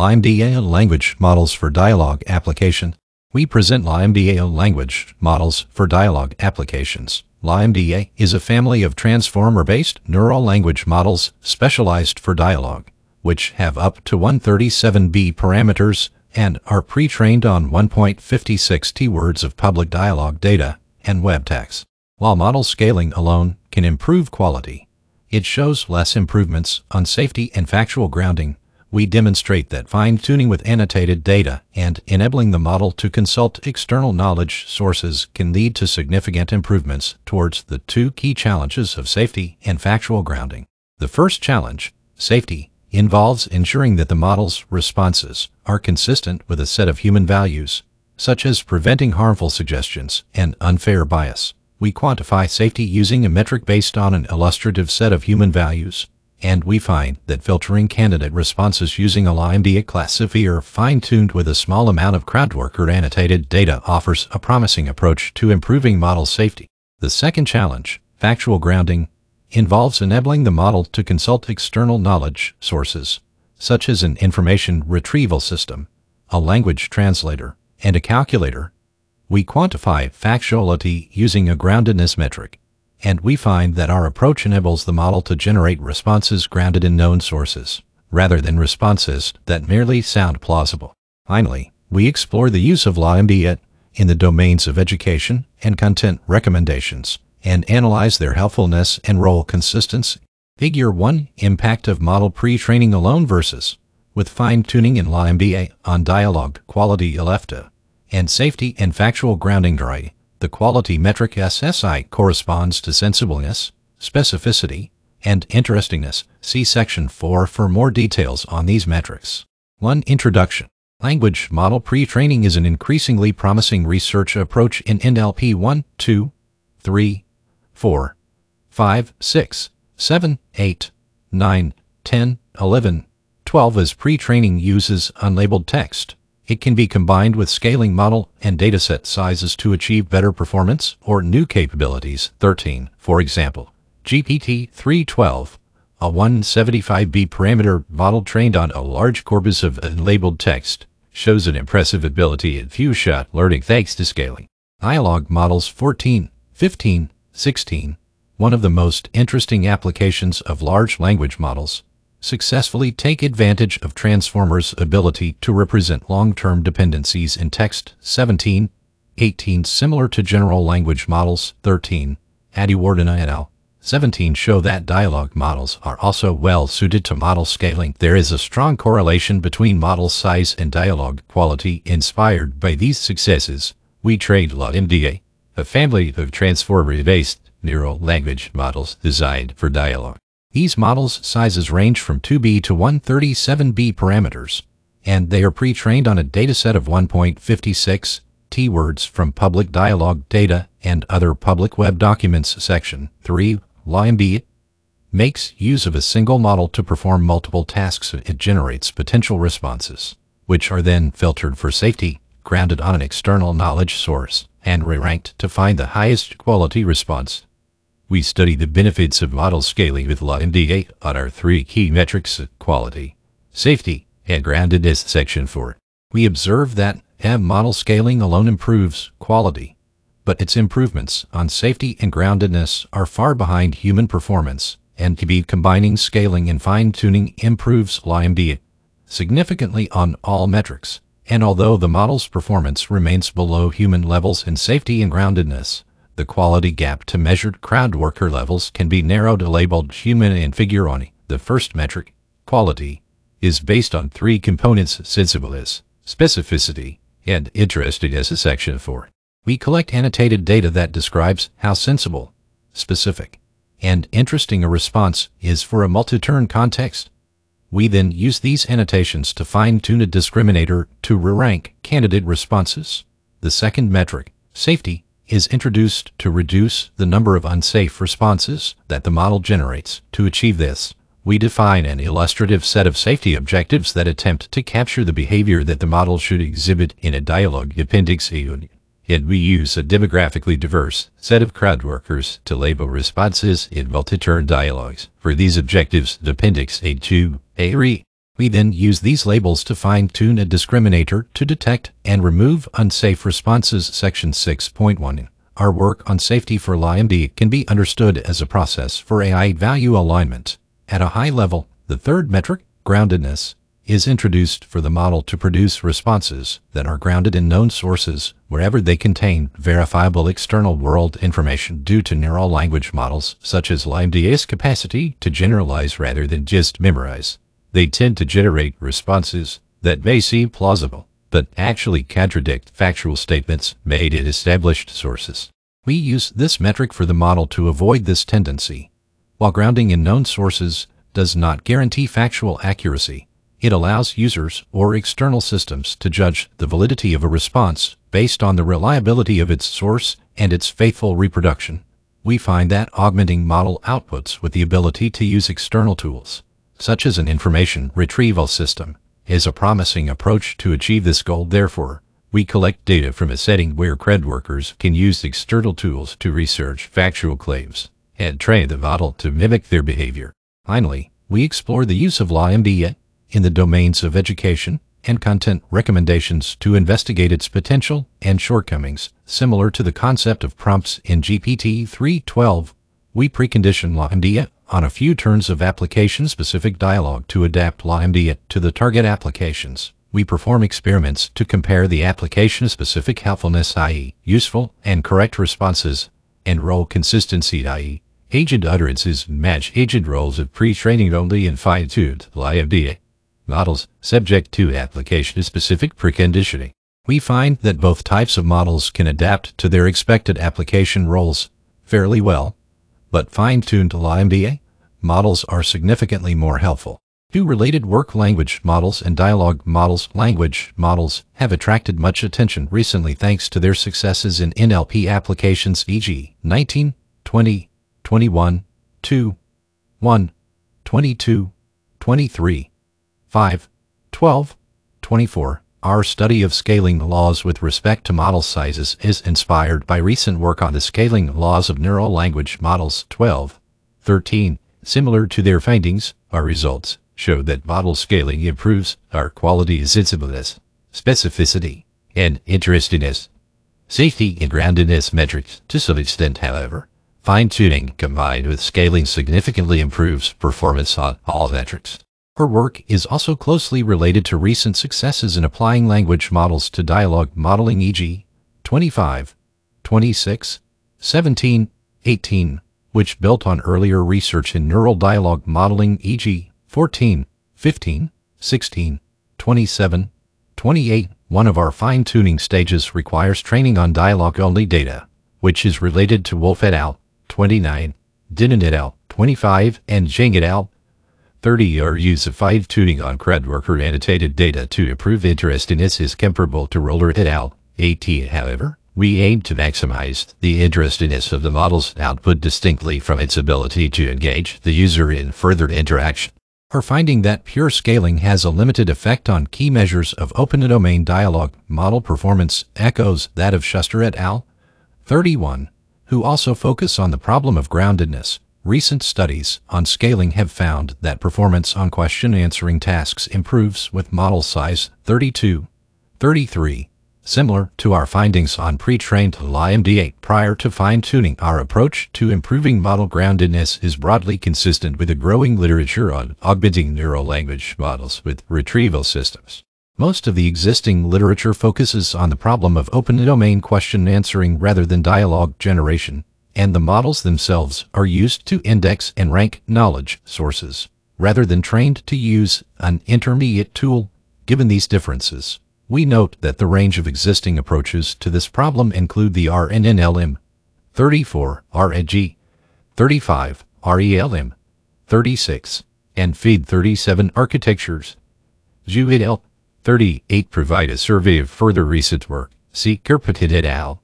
LaMDA language models for dialogue application. We present LaMDA language models for dialogue applications. LaMDA is a family of transformer-based neural language models specialized for dialogue, which have up to 137B parameters and are pre-trained on 1.56 T words of public dialogue data and web text. While model scaling alone can improve quality, it shows less improvements on safety and factual grounding. We demonstrate that fine-tuning with annotated data and enabling the model to consult external knowledge sources can lead to significant improvements towards the two key challenges of safety and factual grounding. The first challenge, safety, involves ensuring that the model's responses are consistent with a set of human values, such as preventing harmful suggestions and unfair bias. We quantify safety using a metric based on an illustrative set of human values, and we find that filtering candidate responses using a LaMDA classifier fine-tuned with a small amount of crowdworker annotated data offers a promising approach to improving model safety. The second challenge, factual grounding, involves enabling the model to consult external knowledge sources, such as an information retrieval system, a language translator, and a calculator we quantify factuality using a groundedness metric, and we find that our approach enables the model to generate responses grounded in known sources, rather than responses that merely sound plausible. Finally, we explore the use of LaMDA in the domains of education and content recommendations, and analyze their helpfulness and role consistency. Figure 1 Impact of model pre-training alone versus with fine-tuning in LaMDA on dialogue quality ELEFTA and safety and factual grounding dry. The quality metric SSI corresponds to sensibleness, specificity, and interestingness. See section 4 for more details on these metrics. 1. Introduction Language model pre-training is an increasingly promising research approach in NLP 1, 2, 3, 4, 5, 6, 7, 8, 9, 10, 11, 12 as pre-training uses unlabeled text. It can be combined with scaling model and dataset sizes to achieve better performance or new capabilities. 13. For example, GPT-312, a 175B parameter model trained on a large corpus of unlabeled text, shows an impressive ability at few-shot learning thanks to scaling. Dialogue models 14, 15, 16, one of the most interesting applications of large language models, successfully take advantage of Transformer's ability to represent long-term dependencies in text 17, 18 similar to general language models 13, Addy Adiwardana et al. 17 show that dialogue models are also well suited to model scaling. There is a strong correlation between model size and dialogue quality inspired by these successes. We trade LaMDA, a family of transformer-based neural language models designed for dialogue. These models' sizes range from 2B to 137B parameters, and they are pre-trained on a dataset of 1.56 T words from public dialogue data and other public web documents section 3 LaMDA makes use of a single model to perform multiple tasks. It generates potential responses which are then filtered for safety grounded on an external knowledge source and re-ranked to find the highest quality response we study the benefits of model scaling with LaMDA on our three key metrics quality, safety, and groundedness section 4. We observe that M model scaling alone improves quality, but its improvements on safety and groundedness are far behind human performance, and to be combining scaling and fine-tuning improves LaMDA significantly on all metrics. And although the model's performance remains below human levels in safety and groundedness, the quality gap to measured crowd worker levels can be narrowed labeled human and figure on. The first metric, quality, is based on three components sensibleness, specificity, and interestedness as a section 4. We collect annotated data that describes how sensible, specific, and interesting a response is for a multi-turn context. We then use these annotations to fine-tune a discriminator to re-rank candidate responses. The second metric, safety, is introduced to reduce the number of unsafe responses that the model generates. To achieve this, we define an illustrative set of safety objectives that attempt to capture the behavior that the model should exhibit in a dialogue appendix A. and we use a demographically diverse set of crowd workers to label responses in multi-turn dialogues. For these objectives, appendix A2, A3, We then use these labels to fine-tune a discriminator to detect and remove unsafe responses. Section 6.1. Our work on safety for LaMDA can be understood as a process for AI value alignment. At a high level, the third metric, groundedness, is introduced for the model to produce responses that are grounded in known sources wherever they contain verifiable external world information due to neural language models such as LaMDA's capacity to generalize rather than just memorize. They tend to generate responses that may seem plausible, but actually contradict factual statements made in established sources. We use this metric for the model to avoid this tendency. While grounding in known sources does not guarantee factual accuracy, it allows users or external systems to judge the validity of a response based on the reliability of its source and its faithful reproduction. We find that augmenting model outputs with the ability to use external tools such as an information retrieval system, is a promising approach to achieve this goal. Therefore, we collect data from a setting where crowd workers can use external tools to research factual claims and train the model to mimic their behavior. Finally, we explore the use of LaMDA in the domains of education and content recommendations to investigate its potential and shortcomings. Similar to the concept of prompts in GPT 3.12, we precondition LaMDA on a few turns of application-specific dialogue to adapt LaMDA to the target applications. We perform experiments to compare the application-specific helpfulness i.e. useful and correct responses and role consistency i.e. agent utterances match agent roles of pre-training only and fine-tuned LaMDA models subject to application-specific preconditioning. We find that both types of models can adapt to their expected application roles fairly well but fine-tuned LaMDA models are significantly more helpful. Two related work language models and dialogue models language models have attracted much attention recently thanks to their successes in NLP applications e.g. 19, 20, 21, 2, 1, 22, 23, 5, 12, 24, our study of scaling laws with respect to model sizes is inspired by recent work on the scaling laws of neural language models 12, 13. Similar to their findings, our results show that model scaling improves our quality sensibleness, specificity, and interestingness. Safety and groundedness metrics to some extent, however. Fine-tuning combined with scaling significantly improves performance on all metrics. Her work is also closely related to recent successes in applying language models to dialogue modeling e.g. 25, 26, 17, 18, which built on earlier research in neural dialogue modeling e.g. 14, 15, 16, 27, 28. One of our fine-tuning stages requires training on dialogue-only data, which is related to Wolf et al. 29, Dinan et al. 25, and Zhang et al. 30 or use of fine-tuning on crowd worker annotated data to improve interestingness is comparable to Roller et al. 18. However, we aim to maximize the interestingness of the model's output distinctly from its ability to engage the user in further interaction. Our finding that pure scaling has a limited effect on key measures of open domain dialogue model performance echoes that of Shuster et al. 31, who also focus on the problem of groundedness. Recent studies on scaling have found that performance on question answering tasks improves with model size 32, 33, similar to our findings on pre-trained LaMDA prior to fine-tuning. Our approach to improving model groundedness is broadly consistent with the growing literature on augmenting neural language models with retrieval systems. Most of the existing literature focuses on the problem of open domain question answering rather than dialogue generation and the models themselves are used to index and rank knowledge sources, rather than trained to use an intermediate tool. Given these differences, we note that the range of existing approaches to this problem include the RNNLM 34, RAG 35, REALM 36, and FiD 37 architectures. Al. 38 provide a survey of further recent work. See Kirpatid et al.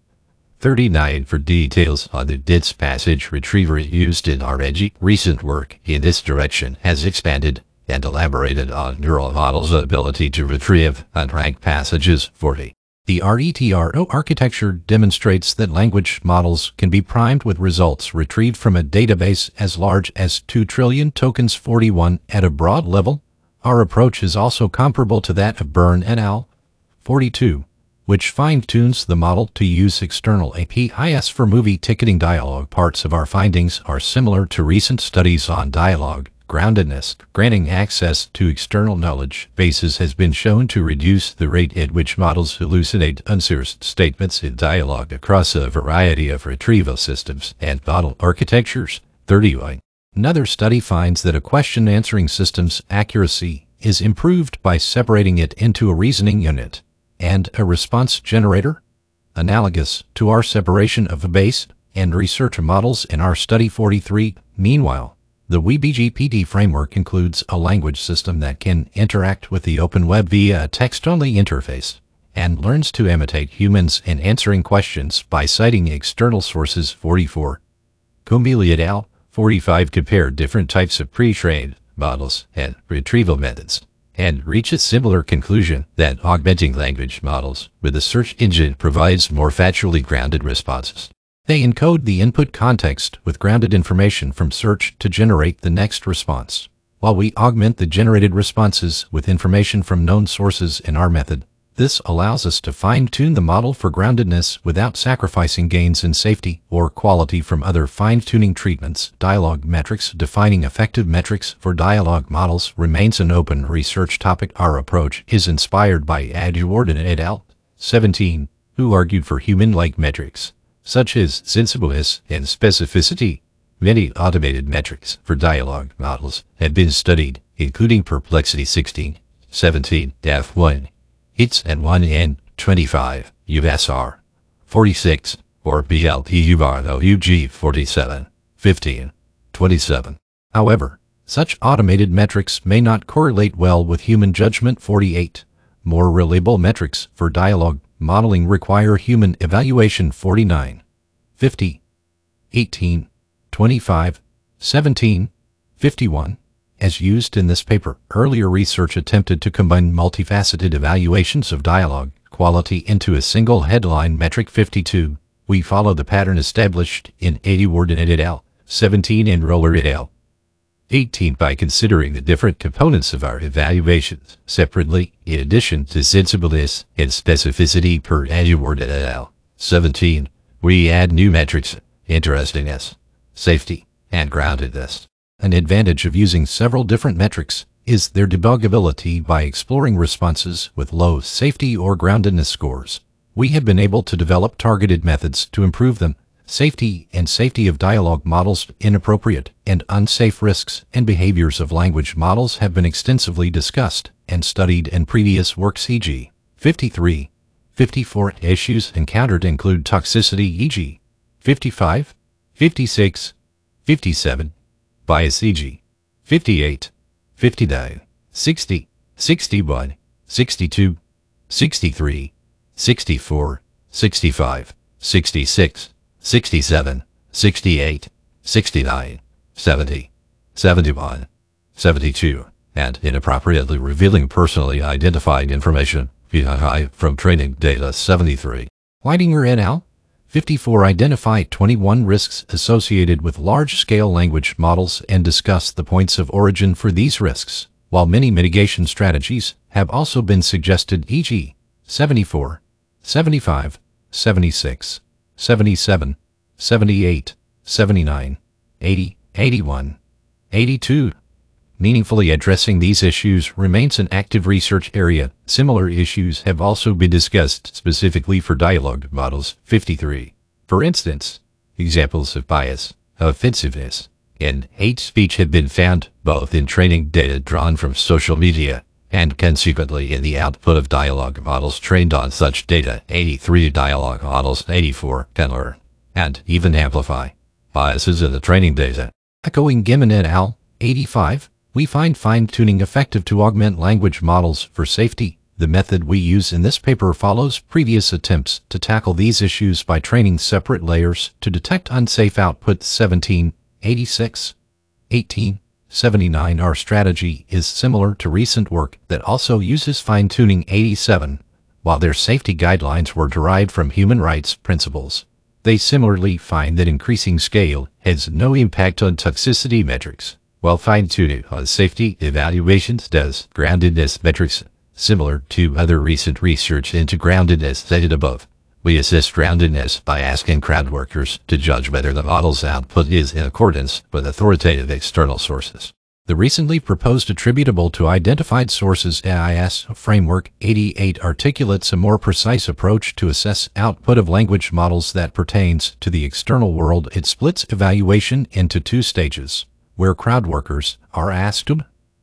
39 for details on the DITS passage retriever used in RAG. Recent work in this direction has expanded and elaborated on neural models' ability to retrieve unranked passages 40. The RETRO architecture demonstrates that language models can be primed with results retrieved from a database as large as 2 trillion tokens 41 at a broad level. Our approach is also comparable to that of Byrne et al. 42, which fine-tunes the model to use external APIs for movie ticketing dialogue. Parts of our findings are similar to recent studies on dialogue groundedness. Granting access to external knowledge bases has been shown to reduce the rate at which models hallucinate unsourced statements in dialogue across a variety of retrieval systems and model architectures. 31. Another study finds that a question answering system's accuracy is improved by separating it into a reasoning unit and a response generator, analogous to our separation of a base and research models in our study 43. Meanwhile, the WebGPT framework includes a language system that can interact with the open web via a text-only interface and learns to imitate humans in answering questions by citing external sources 44. Komeili et al. 45 compare different types of pre-trained models and retrieval methods and reach a similar conclusion that augmenting language models with a search engine provides more factually grounded responses. They encode the input context with grounded information from search to generate the next response, while we augment the generated responses with information from known sources in our method. This allows us to fine-tune the model for groundedness without sacrificing gains in safety or quality from other fine-tuning treatments. Dialogue metrics Defining effective metrics for dialogue models remains an open research topic. Our approach is inspired by Adiwardana et al. 17, who argued for human-like metrics, such as sensibleness and specificity. Many automated metrics for dialogue models have been studied, including Perplexity 16, 17, F1, it's at 1 n 25 USR 46 or BLT UR UG 47 15 27. However, such automated metrics may not correlate well with human judgment 48. More reliable metrics for dialogue modeling require human evaluation 49 50 18 25 17 51 as used in this paper, earlier research attempted to combine multifaceted evaluations of dialogue quality into a single headline metric 52. We follow the pattern established in Adiwardana et L, 17 and Roller et al. 18 by considering the different components of our evaluations separately, in addition to sensibleness and specificity per Adiwardana et al. 17. We add new metrics, interestingness, safety, and groundedness. An advantage of using several different metrics is their debuggability by exploring responses with low safety or groundedness scores. We have been able to develop targeted methods to improve them. Safety and safety of dialogue models, inappropriate and unsafe risks and behaviors of language models have been extensively discussed and studied in previous works e.g. 53, 54 issues encountered include toxicity e.g. 55, 56, 57, bias CG 58, 59, 60, 61, 62, 63, 64, 65, 66, 67, 68, 69, 70, 71, 72, and inappropriately revealing personally identified information from training data 73. Weidinger et al. 54 identify 21 risks associated with large-scale language models and discuss the points of origin for these risks, while many mitigation strategies have also been suggested e.g. 74, 75, 76, 77, 78, 79, 80, 81, 82. Meaningfully addressing these issues remains an active research area. Similar issues have also been discussed specifically for dialogue models 53. For instance, examples of bias, offensiveness, and hate speech have been found both in training data drawn from social media and consequently in the output of dialogue models trained on such data 83 dialogue models 84 can learn and even amplify biases in the training data. Echoing Gehman et al. 85 we find fine-tuning effective to augment language models for safety. The method we use in this paper follows previous attempts to tackle these issues by training separate layers to detect unsafe output 17, 86, 18, 79. Our strategy is similar to recent work that also uses fine-tuning 87. While their safety guidelines were derived from human rights principles, they similarly find that increasing scale has no impact on toxicity metrics while fine-tuning on safety evaluations does groundedness metrics similar to other recent research into groundedness stated above. We assist groundedness by asking crowd workers to judge whether the model's output is in accordance with authoritative external sources. The recently proposed attributable to identified sources AIS framework 88 articulates a more precise approach to assess output of language models that pertains to the external world. It splits evaluation into two stages, where crowd workers are asked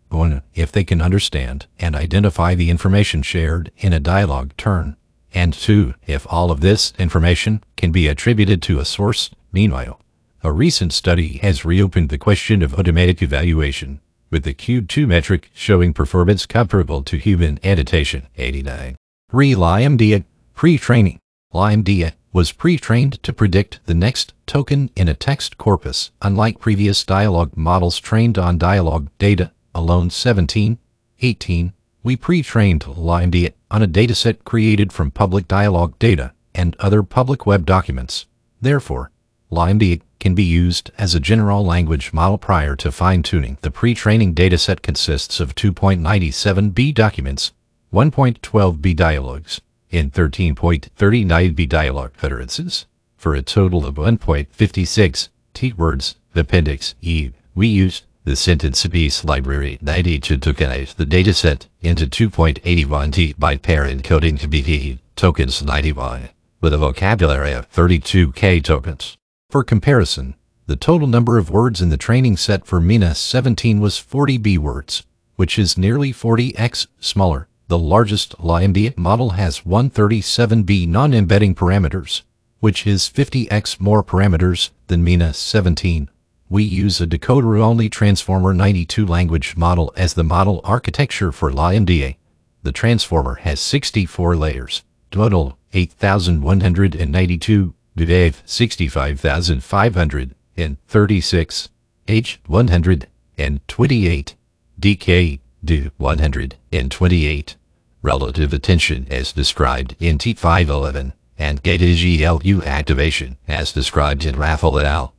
1. If they can understand and identify the information shared in a dialogue turn, and 2. If all of this information can be attributed to a source. Meanwhile, a recent study has reopened the question of automatic evaluation, with the Q2 metric showing performance comparable to human annotation 89. Re LaMDA pre-training. LaMDA was pre-trained to predict the next token in a text corpus, unlike previous dialogue models trained on dialogue data alone 17, 18. We pre-trained LaMDA on a dataset created from public dialogue data and other public web documents. Therefore, LaMDA can be used as a general language model prior to fine-tuning. The pre-training dataset consists of 2.97b documents, 1.12b dialogues, and 13.39b dialogue utterances, for a total of 1.56 t words. Appendix E. We used the sentence piece library 92 to tokenize the dataset into 2.81 t byte pair encoding to be tokens 91 with a vocabulary of 32k tokens. For comparison, the total number of words in the training set for Meena 17 was 40B words, which is nearly 40x smaller. The largest LaMDA model has 137B non-embedding parameters, which is 50x more parameters than Meena 17. We use a decoder-only Transformer 92 language model as the model architecture for LaMDA. The transformer has 64 layers, total 8,192 Dave 65,536, H 128, DK D 128. Relative attention as described in T511 and gated GLU activation as described in Raffel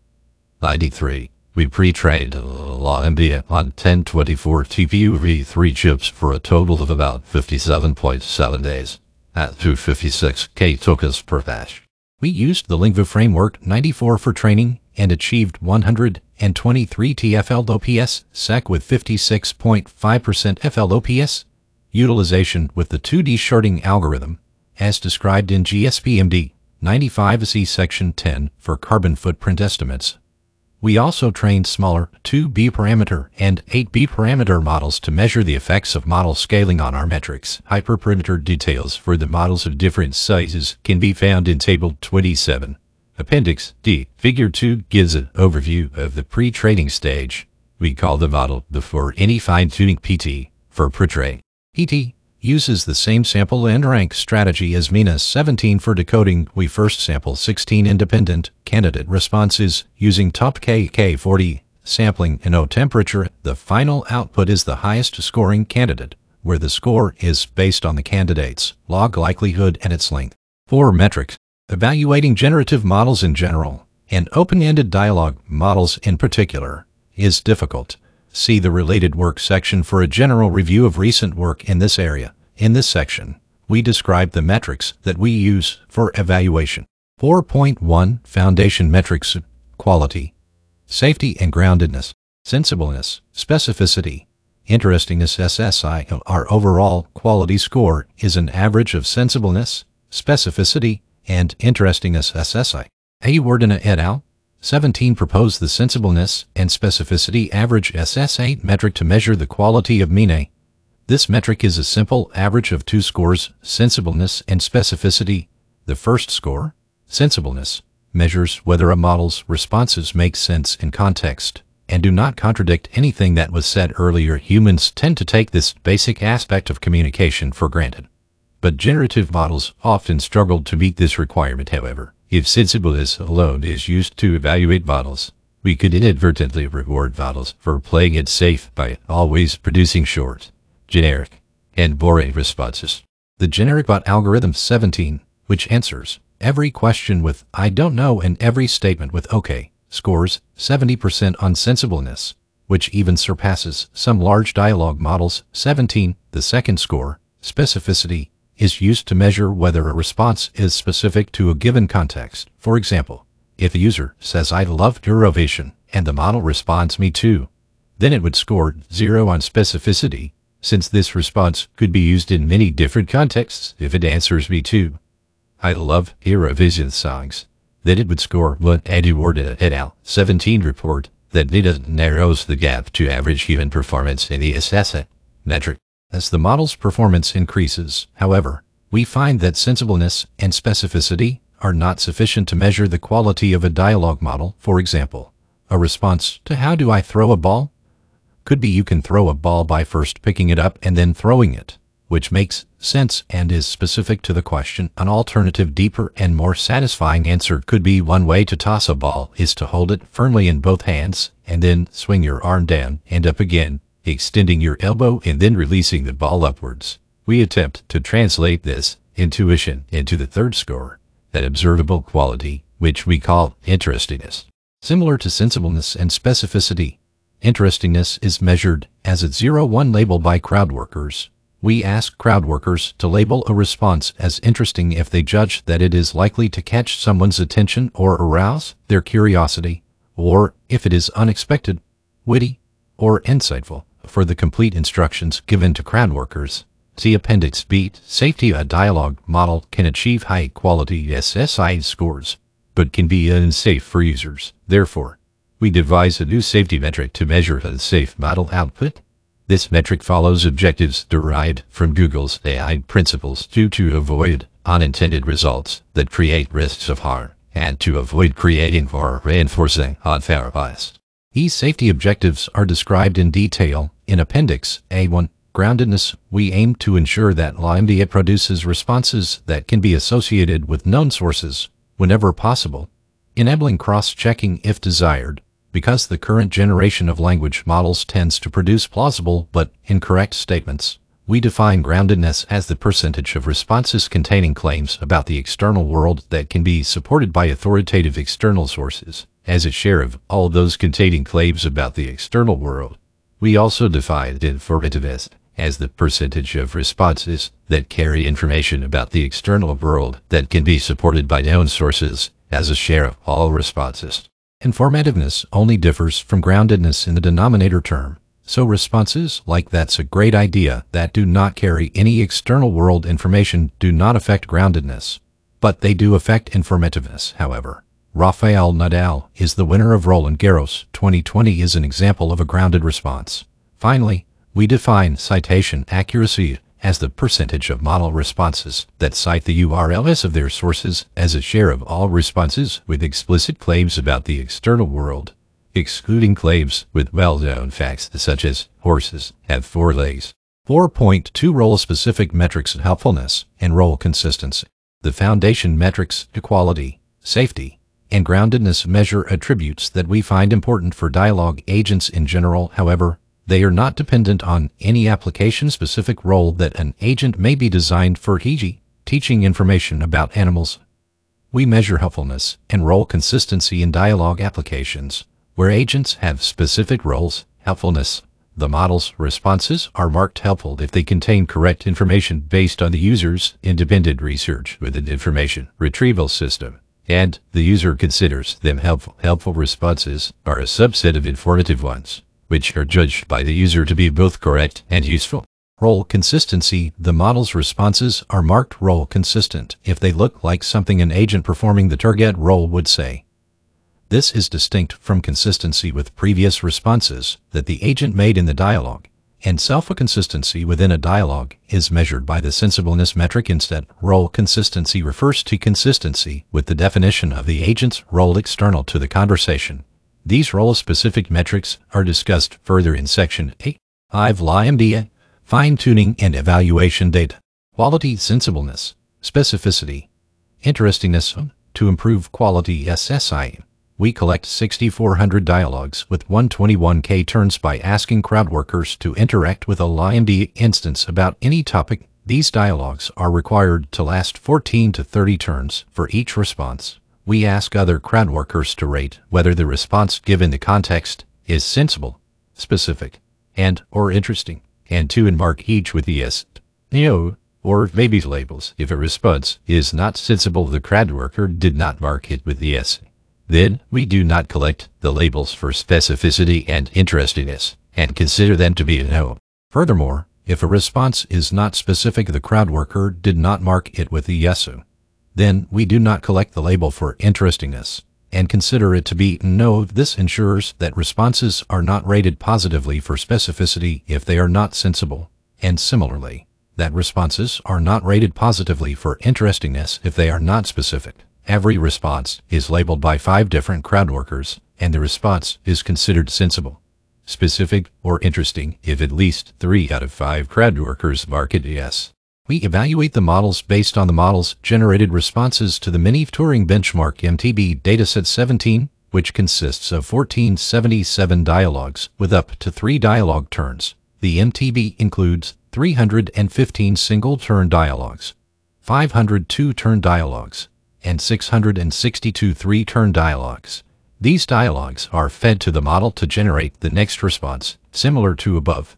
93. We pre-trained LaMDA on 1024 TPU V3 chips for a total of about 57.7 days at 256k tokens per batch. We used the Lingvo Framework 94 for training and achieved 123 TFLOPS SEC with 56.5% FLOPS utilization with the 2D sharding algorithm, as described in GSPMD 95C Section 10 for carbon footprint estimates. We also trained smaller 2B parameter and 8B parameter models to measure the effects of model scaling on our metrics. Hyperparameter details for the models of different sizes can be found in Table 27. Appendix D. Figure 2 gives an overview of the pre-training stage. We call the model before any fine-tuning PT for pre-train. PT uses the same sample and rank strategy as Meena 17 for decoding. We first sample 16 independent candidate responses using top KK40 sampling and O temperature. The final output is the highest scoring candidate, where the score is based on the candidate's log likelihood and its length. Four metrics. Evaluating generative models in general, and open-ended dialogue models in particular, is difficult. See the related work section for a general review of recent work in this area. In this section, we describe the metrics that we use for evaluation. 4.1 Foundation Metrics Quality, Safety and Groundedness, Sensibleness, Specificity, Interestingness SSI. Our overall quality score is an average of sensibleness, specificity, and interestingness SSI. Adiwardana et al. 17 proposed the sensibleness and specificity average SSA metric to measure the quality of Meena. This metric is a simple average of two scores, sensibleness and specificity. The first score, sensibleness, measures whether a model's responses make sense in context and do not contradict anything that was said earlier. Humans tend to take this basic aspect of communication for granted. But generative models often struggle to meet this requirement, however. If sensibleness alone is used to evaluate models, we could inadvertently reward models for playing it safe by always producing short, generic, and boring responses. The generic bot algorithm 17, which answers every question with I don't know and every statement with OK, scores 70% on sensibleness, which even surpasses some large dialogue models. 17. The second score, specificity, is used to measure whether a response is specific to a given context. For example, if a user says I love Eurovision and the model responds me too, then it would score 0 on specificity, since this response could be used in many different contexts if it answers me too. I love Eurovision songs. Then it would score 1 Edward uh, et al. 17 report that data narrows the gap to average human performance in the assessment metric. As the model's performance increases, however, we find that sensibleness and specificity are not sufficient to measure the quality of a dialogue model. For example, a response to how do I throw a ball could be you can throw a ball by first picking it up and then throwing it, which makes sense and is specific to the question. An alternative deeper and more satisfying answer could be one way to toss a ball is to hold it firmly in both hands and then swing your arm down and up again extending your elbow and then releasing the ball upwards. We attempt to translate this intuition into the third score, that observable quality, which we call interestingness. Similar to sensibleness and specificity, interestingness is measured as a 0-1 label by crowd workers. We ask crowd workers to label a response as interesting if they judge that it is likely to catch someone's attention or arouse their curiosity, or if it is unexpected, witty, or insightful for the complete instructions given to crowd workers. See Appendix B. Safety A dialogue model can achieve high quality SSI scores, but can be unsafe for users. Therefore, we devise a new safety metric to measure a safe model output. This metric follows objectives derived from Google's AI principles due to avoid unintended results that create risks of harm and to avoid creating or reinforcing unfair bias. These safety objectives are described in detail in Appendix A1. Groundedness, we aim to ensure that LaMDA produces responses that can be associated with known sources whenever possible, enabling cross-checking if desired, because the current generation of language models tends to produce plausible but incorrect statements. We define groundedness as the percentage of responses containing claims about the external world that can be supported by authoritative external sources as a share of all those containing claims about the external world. We also defined informativeness as the percentage of responses that carry information about the external world that can be supported by known sources as a share of all responses. Informativeness only differs from groundedness in the denominator term. So responses like that's a great idea that do not carry any external world information do not affect groundedness. But they do affect informativeness, however. Rafael Nadal is the winner of Roland Garros 2020 is an example of a grounded response. Finally, we define citation accuracy as the percentage of model responses that cite the URLs of their sources as a share of all responses with explicit claims about the external world, excluding claims with well-known facts such as horses have four legs. 4.2 Role-specific metrics helpfulness and role consistency. The foundation metrics equality, safety, and groundedness measure attributes that we find important for dialogue agents in general. However, they are not dependent on any application-specific role that an agent may be designed for e.g., teaching information about animals. We measure helpfulness and role consistency in dialogue applications, where agents have specific roles, helpfulness. The model's responses are marked helpful if they contain correct information based on the user's independent research with an information retrieval system and the user considers them helpful. Helpful responses are a subset of informative ones, which are judged by the user to be both correct and useful. Role consistency. The model's responses are marked role consistent if they look like something an agent performing the target role would say. This is distinct from consistency with previous responses that the agent made in the dialogue and self-consistency within a dialogue is measured by the sensibleness metric instead. Role consistency refers to consistency with the definition of the agent's role external to the conversation. These role-specific metrics are discussed further in Section 8. I've LaMDA, fine-tuning and evaluation data, quality sensibleness, specificity, interestingness to improve quality SSI. We collect 6,400 dialogues with 121k turns by asking crowd workers to interact with a LaMDA instance about any topic. These dialogues are required to last 14 to 30 turns for each response. We ask other crowd workers to rate whether the response given the context is sensible, specific, and or interesting, and to mark each with the yes, no, or maybe labels. If a response is not sensible, the crowd worker did not mark it with the yes. Then we do not collect the labels for specificity and interestingness and consider them to be a no. Furthermore, if a response is not specific, the crowd worker did not mark it with a yes. Then we do not collect the label for interestingness and consider it to be no. This ensures that responses are not rated positively for specificity if they are not sensible, and similarly, that responses are not rated positively for interestingness if they are not specific. Every response is labeled by five different crowd workers, and the response is considered sensible, specific, or interesting if at least three out of five crowd workers mark it yes. We evaluate the models based on the model's generated responses to the Mini Turing Benchmark MTB dataset 17, which consists of 1477 dialogues with up to three dialogue turns. The MTB includes 315 single-turn dialogues, 502 turn dialogues, and 662 three-turn dialogues. These dialogues are fed to the model to generate the next response, similar to above.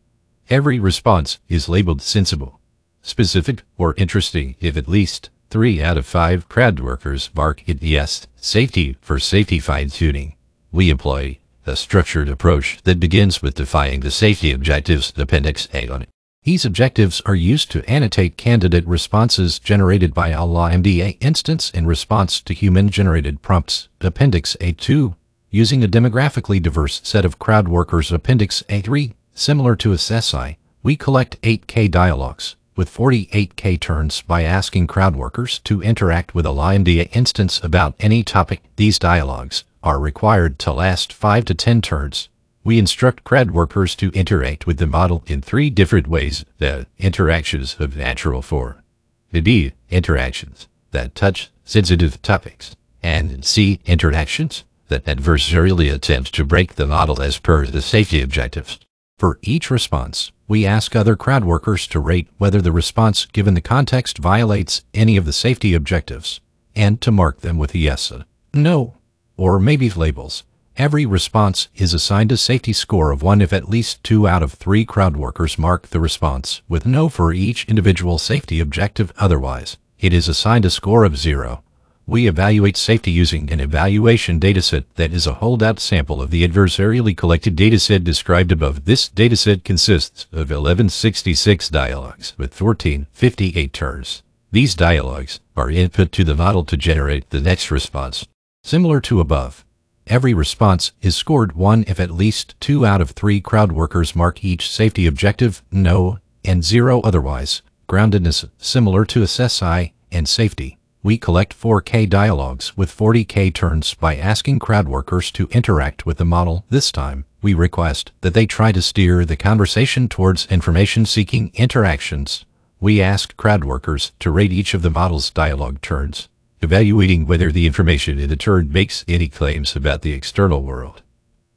Every response is labeled sensible specific, or interesting if at least three out of five crowd workers mark it yes. Safety for safety fine-tuning. We employ a structured approach that begins with defining the safety objectives Appendix A on it. These objectives are used to annotate candidate responses generated by a LaMDA instance in response to human-generated prompts. Appendix A2 Using a demographically diverse set of crowd workers Appendix A3 Similar to a SSI, we collect 8K dialogues with 48K turns by asking crowd workers to interact with a LaMDA instance about any topic. These dialogues are required to last 5 to 10 turns. We instruct crowd workers to interact with the model in three different ways. The interactions of natural form. The B. Interactions that touch sensitive topics. And C. Interactions that adversarially attempt to break the model as per the safety objectives. For each response, we ask other crowd workers to rate whether the response given the context violates any of the safety objectives, and to mark them with a yes, no, or maybe labels. Every response is assigned a safety score of 1 if at least 2 out of 3 crowd workers mark the response with no for each individual safety objective otherwise. It is assigned a score of 0. We evaluate safety using an evaluation dataset that is a holdout sample of the adversarially collected dataset described above. This dataset consists of 1166 dialogues with 1458 turns. These dialogues are input to the model to generate the next response. Similar to above, every response is scored 1 if at least 2 out of 3 crowd workers mark each safety objective no and 0 otherwise. Groundedness similar to SSI and safety. We collect 4K dialogues with 40K turns by asking crowd workers to interact with the model. This time, we request that they try to steer the conversation towards information-seeking interactions. We ask crowd workers to rate each of the model's dialogue turns, evaluating whether the information in the turn makes any claims about the external world.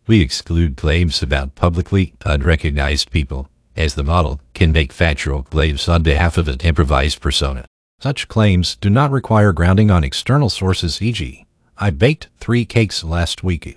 We exclude claims about publicly unrecognized people, as the model can make factual claims on behalf of an improvised persona. Such claims do not require grounding on external sources e.g., I baked three cakes last week.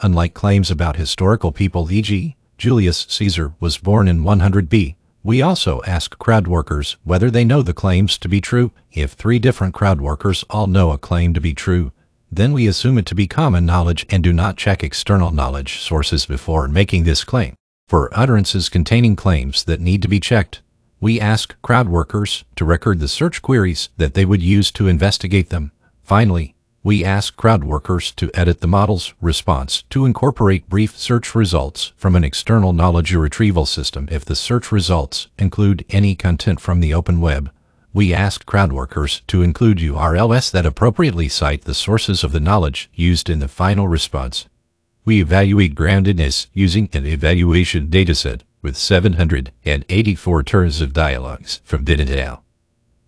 Unlike claims about historical people e.g., Julius Caesar was born in 100b, we also ask crowd workers whether they know the claims to be true. If three different crowd workers all know a claim to be true, then we assume it to be common knowledge and do not check external knowledge sources before making this claim. For utterances containing claims that need to be checked, we ask crowd workers to record the search queries that they would use to investigate them. Finally, we ask crowd workers to edit the model's response to incorporate brief search results from an external knowledge retrieval system if the search results include any content from the open web. We ask crowd workers to include URLs that appropriately cite the sources of the knowledge used in the final response. We evaluate groundedness using an evaluation dataset with 784 turns of dialogues from Dinital.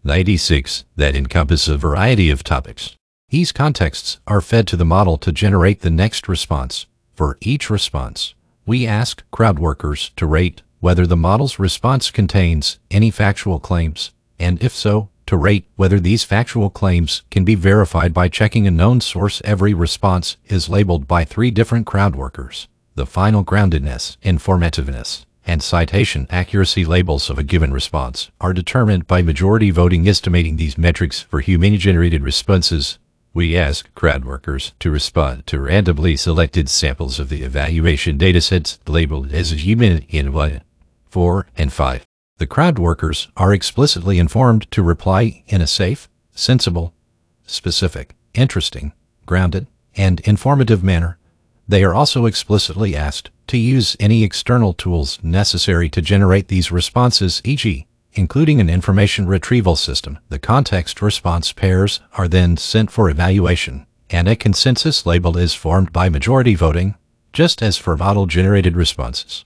96 that encompass a variety of topics. These contexts are fed to the model to generate the next response. For each response, we ask crowd workers to rate whether the model's response contains any factual claims, and if so, to rate whether these factual claims can be verified by checking a known source. Every response is labeled by three different crowd workers. The final groundedness, informativeness, and citation accuracy labels of a given response are determined by majority voting estimating these metrics for human-generated responses. We ask crowd workers to respond to randomly selected samples of the evaluation datasets labeled as human in 1, 4, and 5. The crowd workers are explicitly informed to reply in a safe, sensible, specific, interesting, grounded, and informative manner. They are also explicitly asked to use any external tools necessary to generate these responses, e.g., including an information retrieval system. The context response pairs are then sent for evaluation, and a consensus label is formed by majority voting, just as for model-generated responses.